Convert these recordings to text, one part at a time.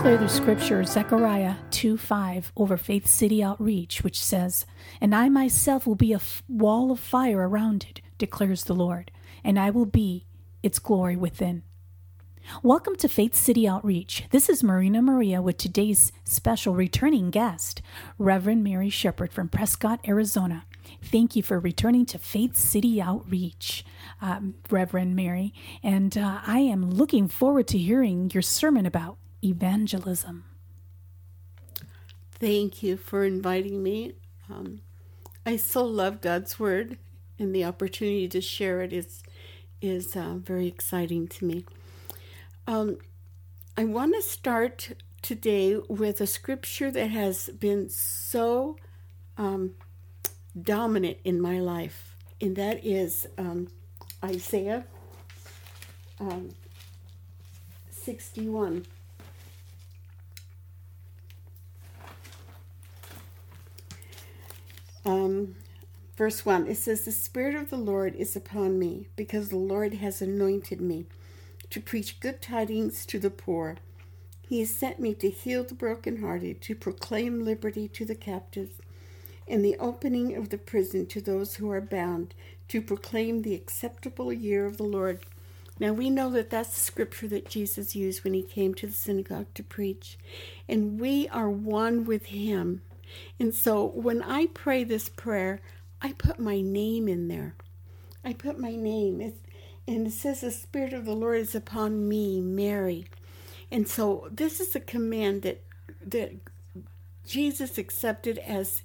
declare the scripture Zechariah 2 5 over Faith City Outreach, which says, And I myself will be a f- wall of fire around it, declares the Lord, and I will be its glory within. Welcome to Faith City Outreach. This is Marina Maria with today's special returning guest, Reverend Mary Shepard from Prescott, Arizona. Thank you for returning to Faith City Outreach, um, Reverend Mary, and uh, I am looking forward to hearing your sermon about evangelism. Thank you for inviting me. Um, I so love God's Word, and the opportunity to share it is is uh, very exciting to me. Um, I want to start today with a scripture that has been so um, dominant in my life, and that is um, Isaiah um, 61. Um, verse 1, it says, The Spirit of the Lord is upon me, because the Lord has anointed me to preach good tidings to the poor. He has sent me to heal the brokenhearted, to proclaim liberty to the captives, and the opening of the prison to those who are bound, to proclaim the acceptable year of the Lord. Now we know that that's the scripture that Jesus used when he came to the synagogue to preach. And we are one with him and so when I pray this prayer, I put my name in there. I put my name. It's, and it says, The Spirit of the Lord is upon me, Mary. And so this is a command that, that Jesus accepted as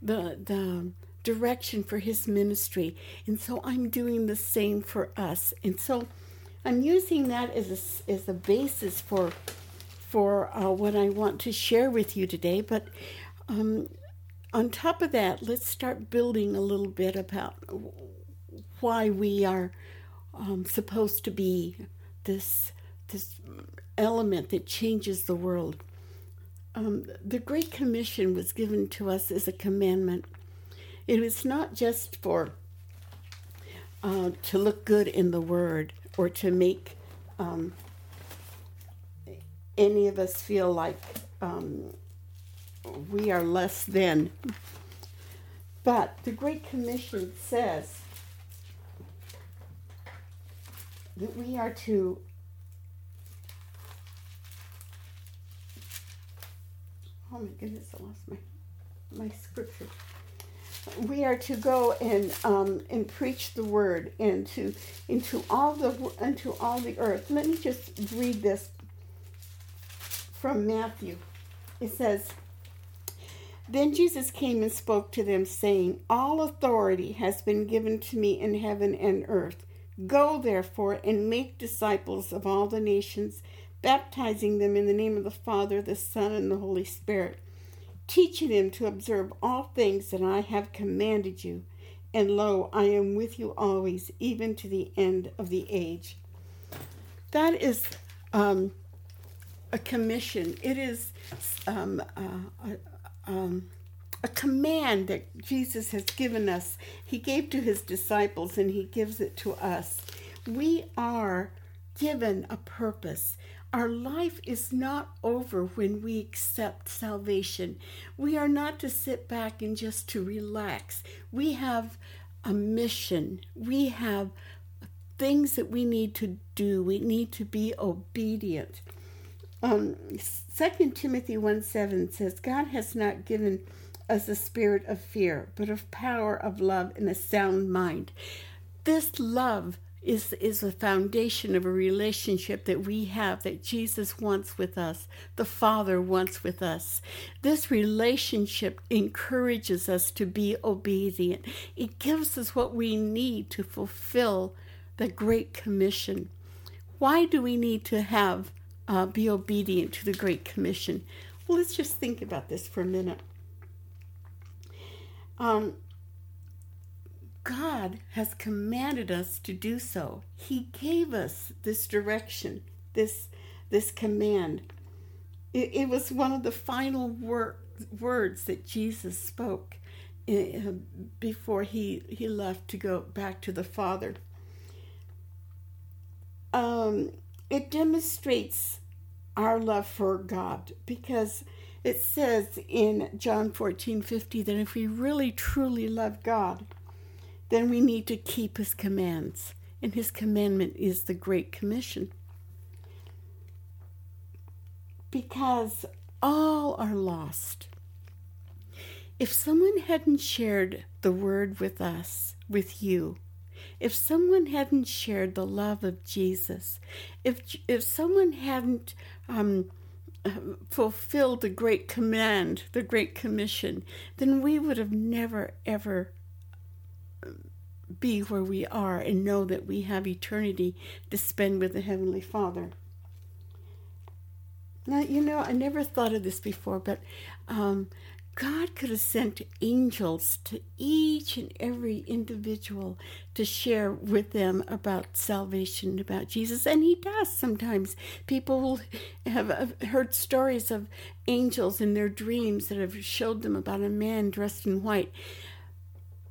the, the direction for his ministry. And so I'm doing the same for us. And so I'm using that as a, as a basis for for uh, what I want to share with you today. But um, on top of that, let's start building a little bit about why we are um, supposed to be this this element that changes the world. Um, the Great Commission was given to us as a commandment. It was not just for uh, to look good in the Word or to make um, any of us feel like um, we are less than. But the Great Commission says that we are to oh my goodness, I lost my my scripture. We are to go and um, and preach the word into into all the into all the earth. Let me just read this from Matthew. It says, then Jesus came and spoke to them, saying, All authority has been given to me in heaven and earth. Go, therefore, and make disciples of all the nations, baptizing them in the name of the Father, the Son, and the Holy Spirit, teaching them to observe all things that I have commanded you. And lo, I am with you always, even to the end of the age. That is um, a commission. It is um, uh, um, a command that Jesus has given us. He gave to his disciples and he gives it to us. We are given a purpose. Our life is not over when we accept salvation. We are not to sit back and just to relax. We have a mission. We have things that we need to do. We need to be obedient. Um, 2 Timothy 1 7 says, God has not given us a spirit of fear, but of power, of love, and a sound mind. This love is, is the foundation of a relationship that we have that Jesus wants with us, the Father wants with us. This relationship encourages us to be obedient, it gives us what we need to fulfill the Great Commission. Why do we need to have uh, be obedient to the Great Commission. Well, let's just think about this for a minute. Um, God has commanded us to do so. He gave us this direction, this this command. It, it was one of the final wor- words that Jesus spoke uh, before he he left to go back to the Father. Um, it demonstrates our love for God because it says in John 14 50 that if we really truly love God, then we need to keep his commands. And his commandment is the Great Commission. Because all are lost. If someone hadn't shared the word with us, with you, if someone hadn't shared the love of Jesus, if if someone hadn't um, fulfilled the great command, the great commission, then we would have never ever be where we are and know that we have eternity to spend with the Heavenly Father. Now, you know, I never thought of this before, but um, God could have sent angels to each and every individual to share with them about salvation, about Jesus. And He does sometimes. People have heard stories of angels in their dreams that have showed them about a man dressed in white.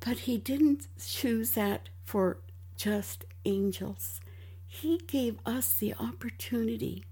But he didn't choose that for just angels. He gave us the opportunity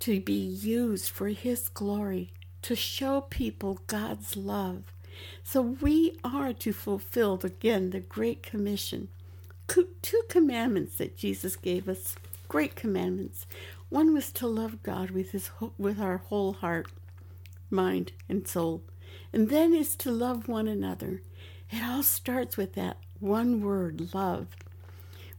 to be used for his glory, to show people God's love. So we are to fulfill again the Great Commission. Two commandments that Jesus gave us, great commandments. One was to love God with his with our whole heart, mind, and soul. And then is to love one another it all starts with that one word love.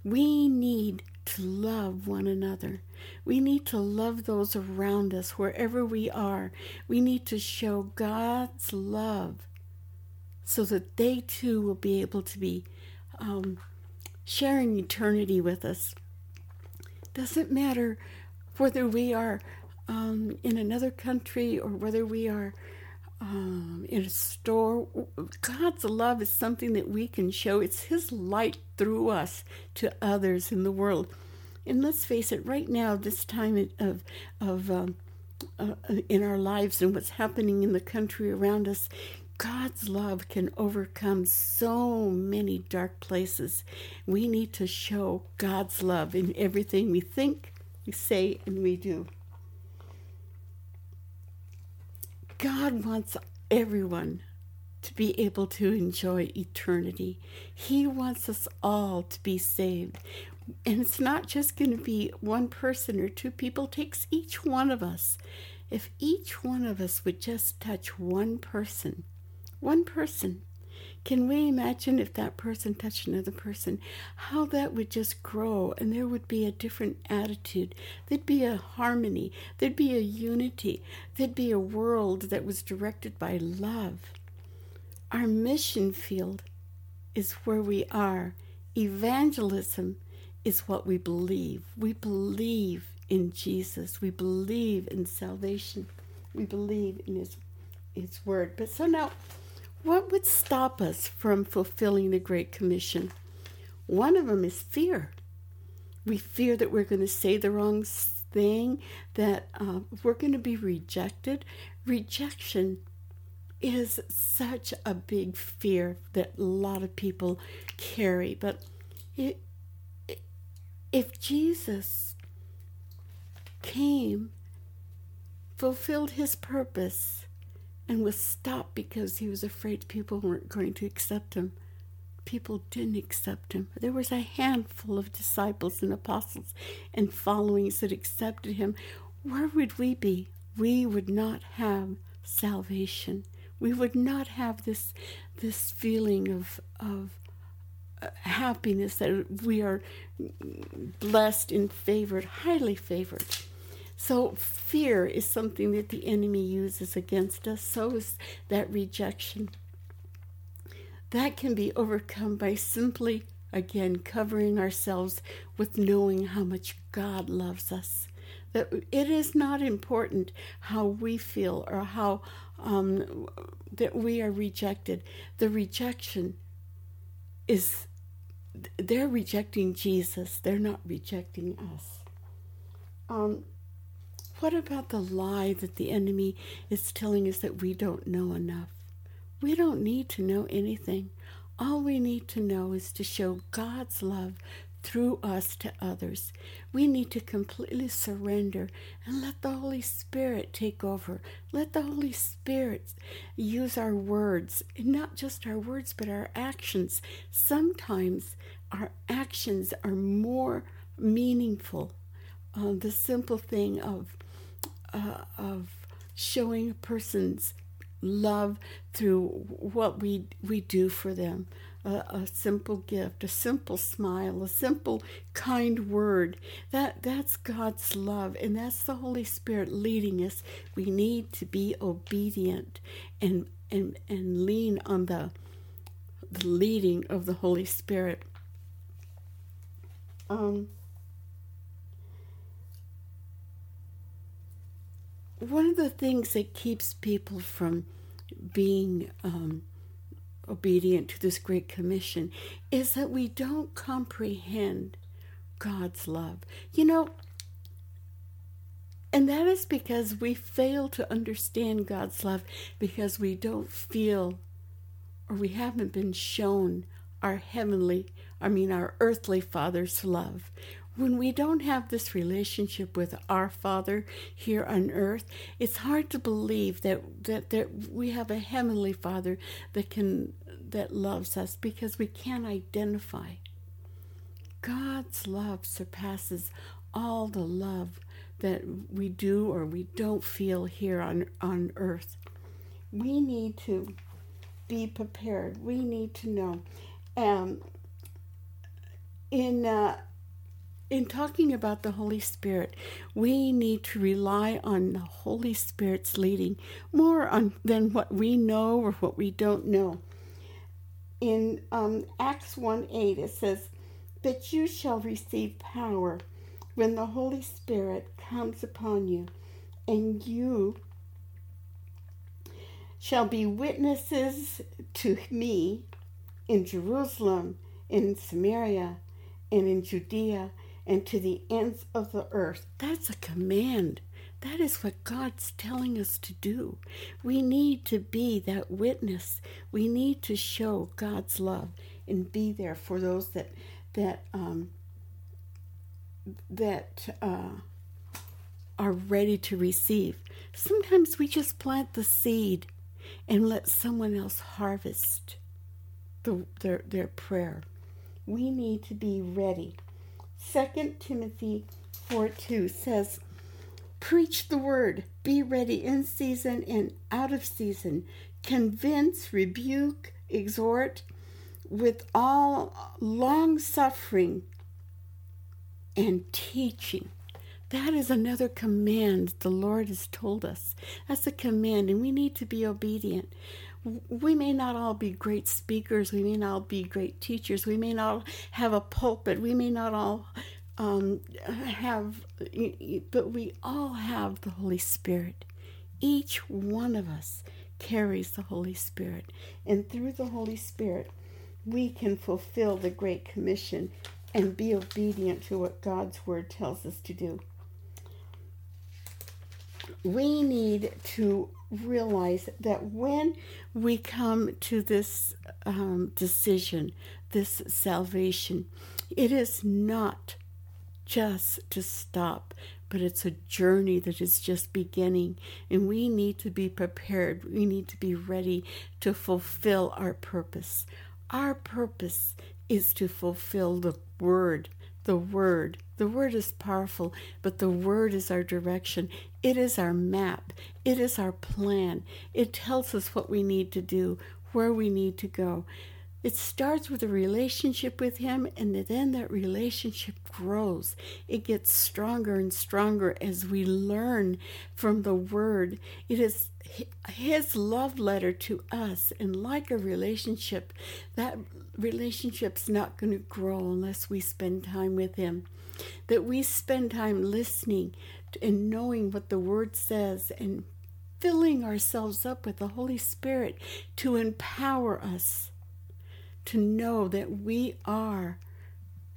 We need to love one another. We need to love those around us wherever we are. We need to show God's love so that they too will be able to be um, sharing eternity with us. Doesn't matter whether we are um, in another country or whether we are um, in a store. God's love is something that we can show. It's His light through us to others in the world. And let's face it, right now, this time of of um, uh, in our lives and what's happening in the country around us, God's love can overcome so many dark places. We need to show God's love in everything we think, we say, and we do. God wants everyone to be able to enjoy eternity. He wants us all to be saved. And it's not just going to be one person or two people, it takes each one of us. If each one of us would just touch one person, one person, can we imagine if that person touched another person, how that would just grow and there would be a different attitude? There'd be a harmony, there'd be a unity, there'd be a world that was directed by love. Our mission field is where we are. Evangelism is what we believe. We believe in Jesus, we believe in salvation, we believe in His, His Word. But so now, what would stop us from fulfilling the Great Commission? One of them is fear. We fear that we're going to say the wrong thing, that uh, we're going to be rejected. Rejection is such a big fear that a lot of people carry. But it, if Jesus came, fulfilled his purpose, and was stopped because he was afraid people weren't going to accept him. People didn't accept him. There was a handful of disciples and apostles and followings that accepted him. Where would we be? We would not have salvation. We would not have this this feeling of of uh, happiness that we are blessed and favored, highly favored. So, fear is something that the enemy uses against us. So is that rejection. That can be overcome by simply, again, covering ourselves with knowing how much God loves us. That it is not important how we feel or how um, that we are rejected. The rejection is they're rejecting Jesus. They're not rejecting us. Um, what about the lie that the enemy is telling us that we don't know enough? We don't need to know anything. All we need to know is to show God's love through us to others. We need to completely surrender and let the Holy Spirit take over. Let the Holy Spirit use our words, and not just our words, but our actions. Sometimes our actions are more meaningful. Uh, the simple thing of uh, of showing a person's love through what we we do for them. A, a, simple gift a simple smile a simple kind word. That that's god's love and that's the holy spirit leading us. We need to be obedient and and and lean on the the leading of the holy spirit. Um one of the things that keeps people from being um, obedient to this great commission is that we don't comprehend God's love. You know, and that is because we fail to understand God's love because we don't feel or we haven't been shown our heavenly, I mean, our earthly Father's love when we don't have this relationship with our Father here on earth, it's hard to believe that, that, that we have a heavenly Father that can that loves us because we can't identify. God's love surpasses all the love that we do or we don't feel here on, on earth. We need to be prepared. We need to know. Um, in uh, in talking about the Holy Spirit, we need to rely on the Holy Spirit's leading more on than what we know or what we don't know. In um, Acts 1 8, it says, But you shall receive power when the Holy Spirit comes upon you, and you shall be witnesses to me in Jerusalem, in Samaria, and in Judea and to the ends of the earth. That's a command. That is what God's telling us to do. We need to be that witness. We need to show God's love and be there for those that that um, that uh, are ready to receive. Sometimes we just plant the seed and let someone else harvest the, their their prayer. We need to be ready 2 Timothy 4 2 says, Preach the word, be ready in season and out of season, convince, rebuke, exhort with all long suffering and teaching. That is another command the Lord has told us. That's a command, and we need to be obedient we may not all be great speakers, we may not all be great teachers, we may not have a pulpit, we may not all um, have, but we all have the Holy Spirit. Each one of us carries the Holy Spirit, and through the Holy Spirit, we can fulfill the Great Commission and be obedient to what God's Word tells us to do. We need to realize that when we come to this um, decision, this salvation, it is not just to stop, but it's a journey that is just beginning. And we need to be prepared. We need to be ready to fulfill our purpose. Our purpose is to fulfill the word the Word. The Word is powerful, but the Word is our direction. It is our map. It is our plan. It tells us what we need to do, where we need to go. It starts with a relationship with Him, and then that relationship grows. It gets stronger and stronger as we learn from the Word. It is His love letter to us, and like a relationship, that relationship's not going to grow unless we spend time with Him. That we spend time listening and knowing what the Word says and filling ourselves up with the Holy Spirit to empower us to know that we are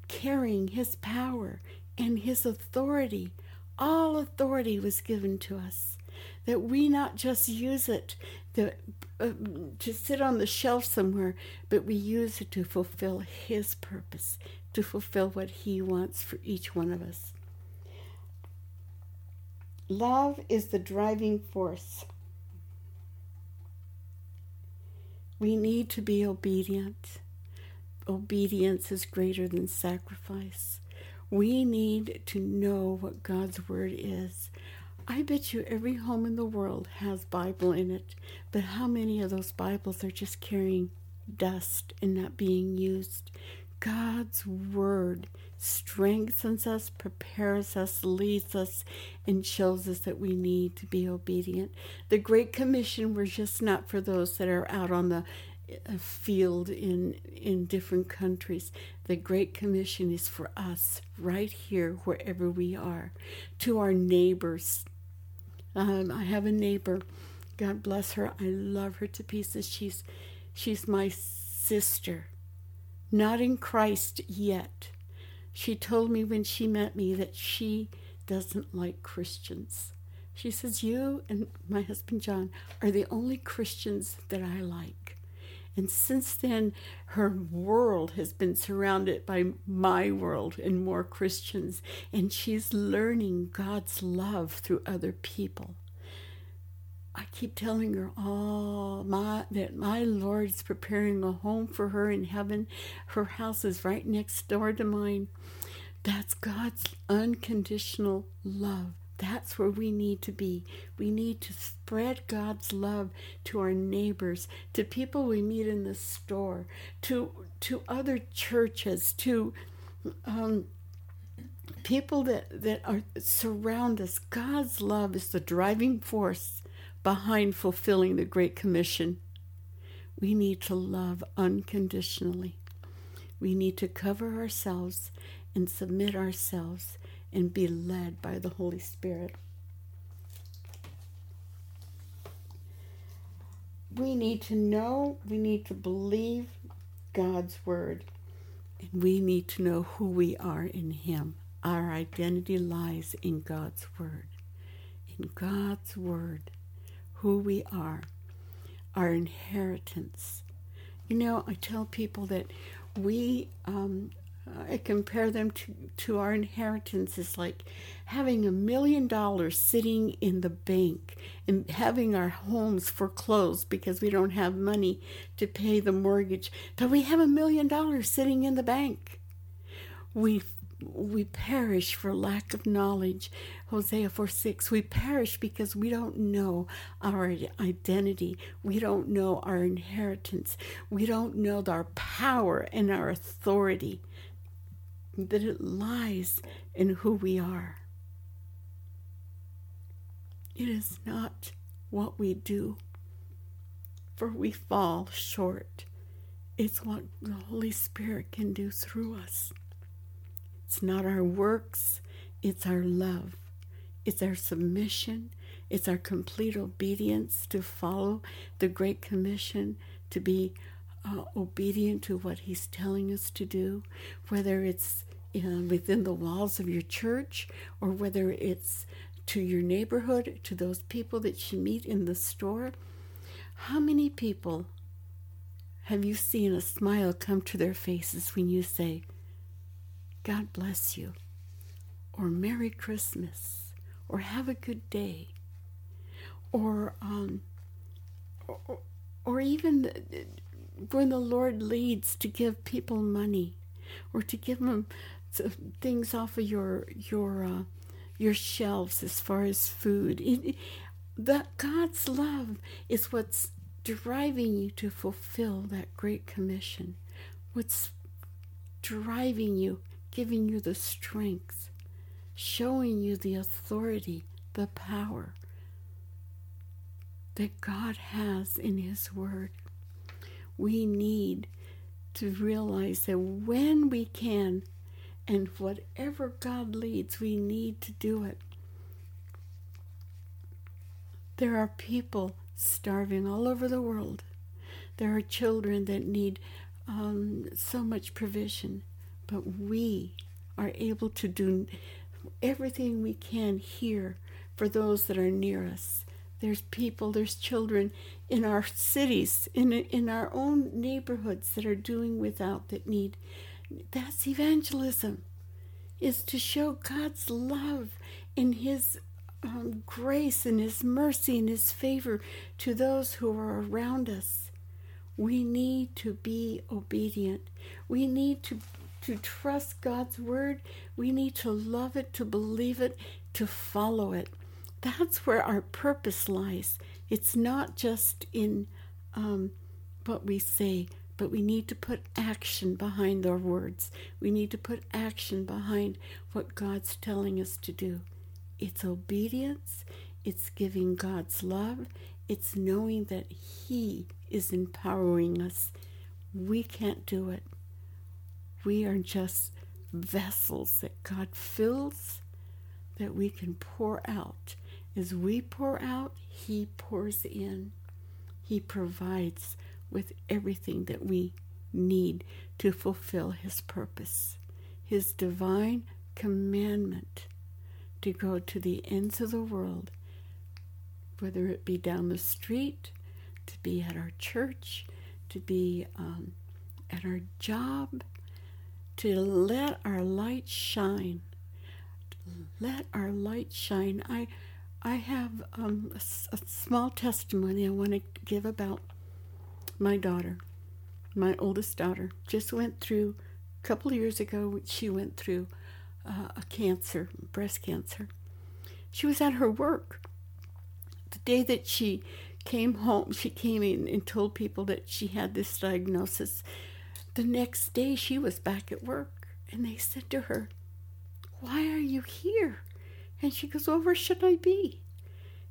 carrying His power and His authority. All authority was given to us. That we not just use it to, uh, to sit on the shelf somewhere, but we use it to fulfill His purpose, to fulfill what He wants for each one of us. Love is the driving force. We need to be obedient. Obedience is greater than sacrifice. We need to know what God's word is. I bet you every home in the world has Bible in it, but how many of those Bibles are just carrying dust and not being used? God's word strengthens us, prepares us, leads us, and shows us that we need to be obedient. The Great Commission was just not for those that are out on the uh, field in in different countries. The Great Commission is for us right here, wherever we are, to our neighbors. Um, I have a neighbor. God bless her. I love her to pieces. She's she's my sister, not in Christ yet she told me when she met me that she doesn't like Christians. She says, You and my husband John are the only Christians that I like. And since then, her world has been surrounded by my world and more Christians, and she's learning God's love through other people. I keep telling her, oh, my, that my Lord is preparing a home for her in heaven. Her house is right next door to mine. That's God's unconditional love. That's where we need to be. We need to spread God's love to our neighbors, to people we meet in the store, to to other churches, to um, people that, that are surround us. God's love is the driving force behind fulfilling the Great Commission. We need to love unconditionally. We need to cover ourselves and submit ourselves and be led by the Holy Spirit. We need to know, we need to believe God's Word, and we need to know who we are in Him. Our identity lies in God's Word. In God's Word who we are, our inheritance. You know, I tell people that we, um, I compare them to, to our inheritance is like having a million dollars sitting in the bank and having our homes foreclosed because we don't have money to pay the mortgage, but we have a million dollars sitting in the bank. We we perish for lack of knowledge. Hosea 4 6. We perish because we don't know our identity. We don't know our inheritance. We don't know our power and our authority. That it lies in who we are. It is not what we do, for we fall short. It's what the Holy Spirit can do through us. It's not our works, it's our love. It's our submission. It's our complete obedience to follow the Great Commission, to be uh, obedient to what He's telling us to do, whether it's uh, within the walls of your church or whether it's to your neighborhood, to those people that you meet in the store. How many people have you seen a smile come to their faces when you say, God bless you, or Merry Christmas, or have a good day, or um, or, or even when the Lord leads to give people money, or to give them things off of your your uh, your shelves as far as food. It, that God's love is what's driving you to fulfill that great commission? What's driving you, giving you the strength, showing you the authority, the power that God has in His Word? We need to realize that when we can, and whatever God leads, we need to do it. There are people starving all over the world. There are children that need um, so much provision, but we are able to do everything we can here for those that are near us. There's people, there's children in our cities, in in our own neighborhoods that are doing without that need. That's evangelism, is to show God's love in His um, grace and His mercy and His favor to those who are around us. We need to be obedient. We need to to trust God's word. We need to love it, to believe it, to follow it. That's where our purpose lies. It's not just in um, what we say, but we need to put action behind our words. We need to put action behind what God's telling us to do. It's obedience, it's giving God's love, it's knowing that He is empowering us. We can't do it. We are just vessels that God fills that we can pour out. As we pour out, He pours in. He provides with everything that we need to fulfill His purpose, His divine commandment to go to the ends of the world, whether it be down the street, to be at our church, to be um, at our job, to let our light shine. Let our light shine. I, I have um, a, a small testimony I want to give about my daughter, my oldest daughter. Just went through a couple years ago. She went through uh, a cancer, breast cancer. She was at her work. The day that she came home, she came in and told people that she had this diagnosis. The next day, she was back at work, and they said to her, Why are you here? And she goes, Well, where should I be?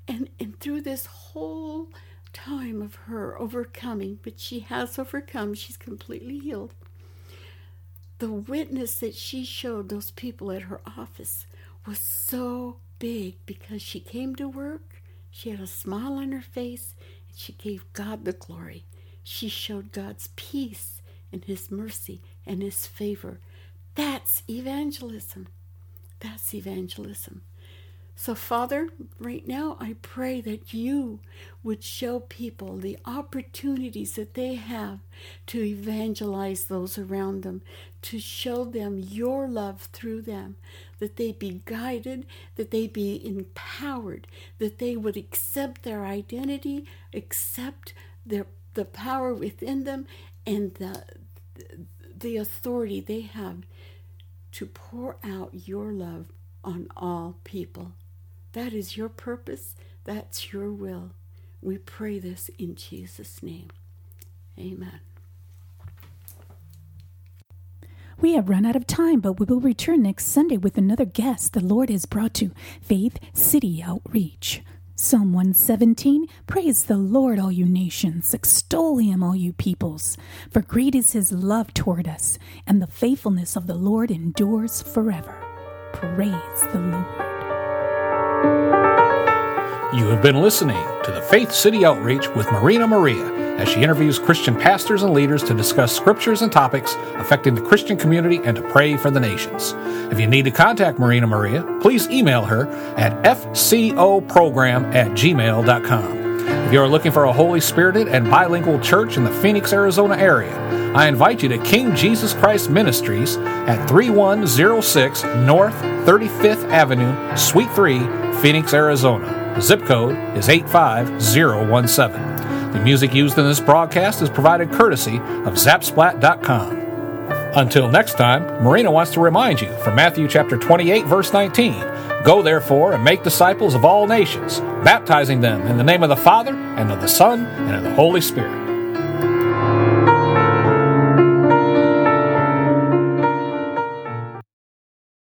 And, and through this whole time of her overcoming, but she has overcome, she's completely healed the witness that she showed those people at her office was so big because she came to work, she had a smile on her face, and she gave God the glory. She showed God's peace and His mercy and His favor. That's evangelism. That's evangelism. So, Father, right now I pray that you would show people the opportunities that they have to evangelize those around them, to show them your love through them, that they be guided, that they be empowered, that they would accept their identity, accept their, the power within them, and the, the authority they have to pour out your love on all people. That is your purpose. That's your will. We pray this in Jesus' name. Amen. We have run out of time, but we will return next Sunday with another guest the Lord has brought to Faith City Outreach. Psalm 117 Praise the Lord, all you nations, extol him, all you peoples. For great is his love toward us, and the faithfulness of the Lord endures forever. Praise the Lord. You have been listening to the Faith City Outreach with Marina Maria as she interviews Christian pastors and leaders to discuss scriptures and topics affecting the Christian community and to pray for the nations. If you need to contact Marina Maria, please email her at fcoprogram at gmail.com. If you are looking for a Holy Spirited and bilingual church in the Phoenix, Arizona area, I invite you to King Jesus Christ Ministries at 3106 North 35th Avenue, Suite 3, Phoenix, Arizona. Zip code is 85017. The music used in this broadcast is provided courtesy of Zapsplat.com. Until next time, Marina wants to remind you from Matthew chapter 28 verse 19, Go therefore and make disciples of all nations, baptizing them in the name of the Father and of the Son and of the Holy Spirit.